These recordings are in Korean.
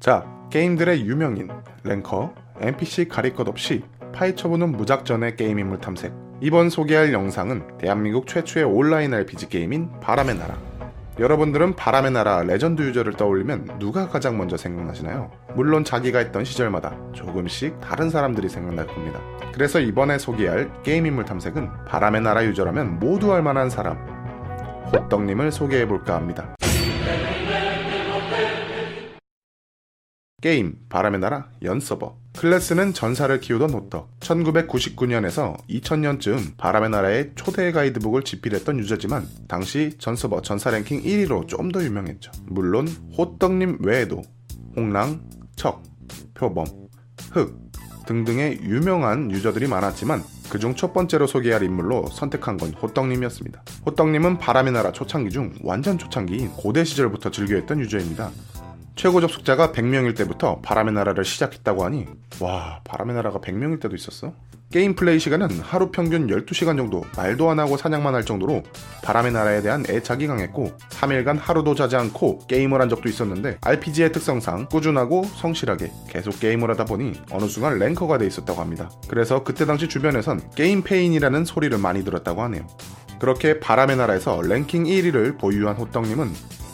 자, 게임들의 유명인, 랭커, NPC 가릴 것 없이 파헤쳐보는 무작전의 게임 인물 탐색. 이번 소개할 영상은 대한민국 최초의 온라인 RPG 게임인 바람의 나라. 여러분들은 바람의 나라 레전드 유저를 떠올리면 누가 가장 먼저 생각나시나요? 물론 자기가 했던 시절마다 조금씩 다른 사람들이 생각날 겁니다. 그래서 이번에 소개할 게임 인물 탐색은 바람의 나라 유저라면 모두 알 만한 사람, 호떡님을 소개해볼까 합니다. 게임 바람의 나라 연서버 클래스는 전사를 키우던 호떡 1999년에서 2000년쯤 바람의 나라의 초대 가이드북을 집필했던 유저지만 당시 전서버 전사 랭킹 1위로 좀 더 유명했죠 물론 호떡님 외에도 홍랑, 척, 표범, 흑 등등의 유명한 유저들이 많았지만 그중 첫 번째로 소개할 인물로 선택한 건 호떡님이었습니다. 호떡님은 바람의 나라 초창기 중 완전 초창기인 고대 시절부터 즐겨했던 유저입니다. 최고 접속자가 100명일 때부터 바람의 나라를 시작했다고 하니 와 바람의 나라가 100명일 때도 있었어? 게임 플레이 시간은 하루 평균 12시간 정도 말도 안 하고 사냥만 할 정도로 바람의 나라에 대한 애착이 강했고 3일간 하루도 자지 않고 게임을 한 적도 있었는데 RPG의 특성상 꾸준하고 성실하게 계속 게임을 하다 보니 어느 순간 랭커가 돼 있었다고 합니다. 그래서 그때 당시 주변에선 게임 폐인이라는 소리를 많이 들었다고 하네요. 그렇게 바람의 나라에서 랭킹 1위를 보유한 호떡님은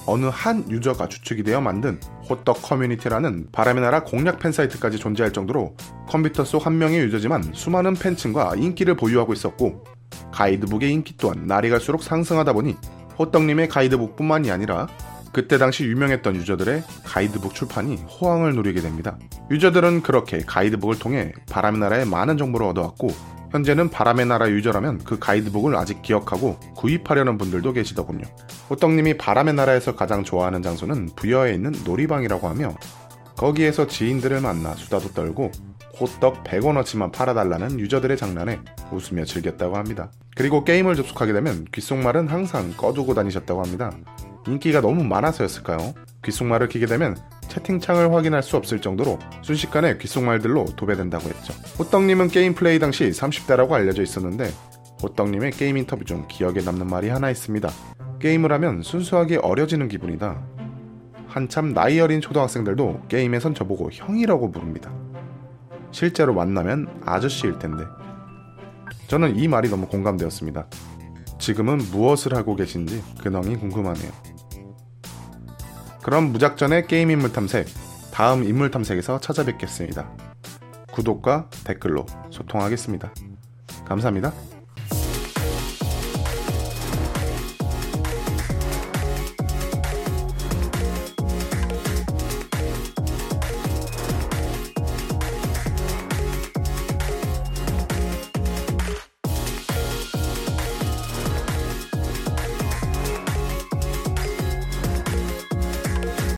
어느 한 유저가 주축이 되어 만든 호떡 커뮤니티라는 바람의 나라 공략 팬 사이트까지 존재할 정도로 컴퓨터 속 한 명의 유저지만 수많은 팬층과 인기를 보유하고 있었고 가이드북의 인기 또한 날이 갈수록 상승하다 보니 호떡님의 가이드북뿐만이 아니라 그때 당시 유명했던 유저들의 가이드북 출판이 호황을 누리게 됩니다. 유저들은 그렇게 가이드북을 통해 바람의 나라의 많은 정보를 얻어왔고 현재는 바람의 나라 유저라면 그 가이드북을 아직 기억하고 구입하려는 분들도 계시더군요. 호떡님이 바람의 나라에서 가장 좋아하는 장소는 부여에 있는 놀이방이라고 하며 거기에서 지인들을 만나 수다도 떨고 호떡 100원어치만 팔아달라는 유저들의 장난에 웃으며 즐겼다고 합니다. 그리고 게임을 접속하게 되면 귓속말은 항상 꺼두고 다니셨다고 합니다. 인기가 너무 많아서였을까요? 귓속말을 키게 되면 채팅창을 확인할 수 없을 정도로 순식간에 귓속말들로 도배된다고 했죠. 호떡님은 게임 플레이 당시 30대라고 알려져 있었는데 호떡님의 게임 인터뷰 중 기억에 남는 말이 하나 있습니다. 게임을 하면 순수하게 어려지는 기분이다. 한참 나이 어린 초등학생들도 게임에선 저보고 형이라고 부릅니다. 실제로 만나면 아저씨일 텐데. 저는 이 말이 너무 공감되었습니다. 지금은 무엇을 하고 계신지 근황이 궁금하네요. 그럼 무작전의 게임 인물 탐색, 다음 인물 탐색에서 찾아뵙겠습니다. 구독과 댓글로 소통하겠습니다. 감사합니다.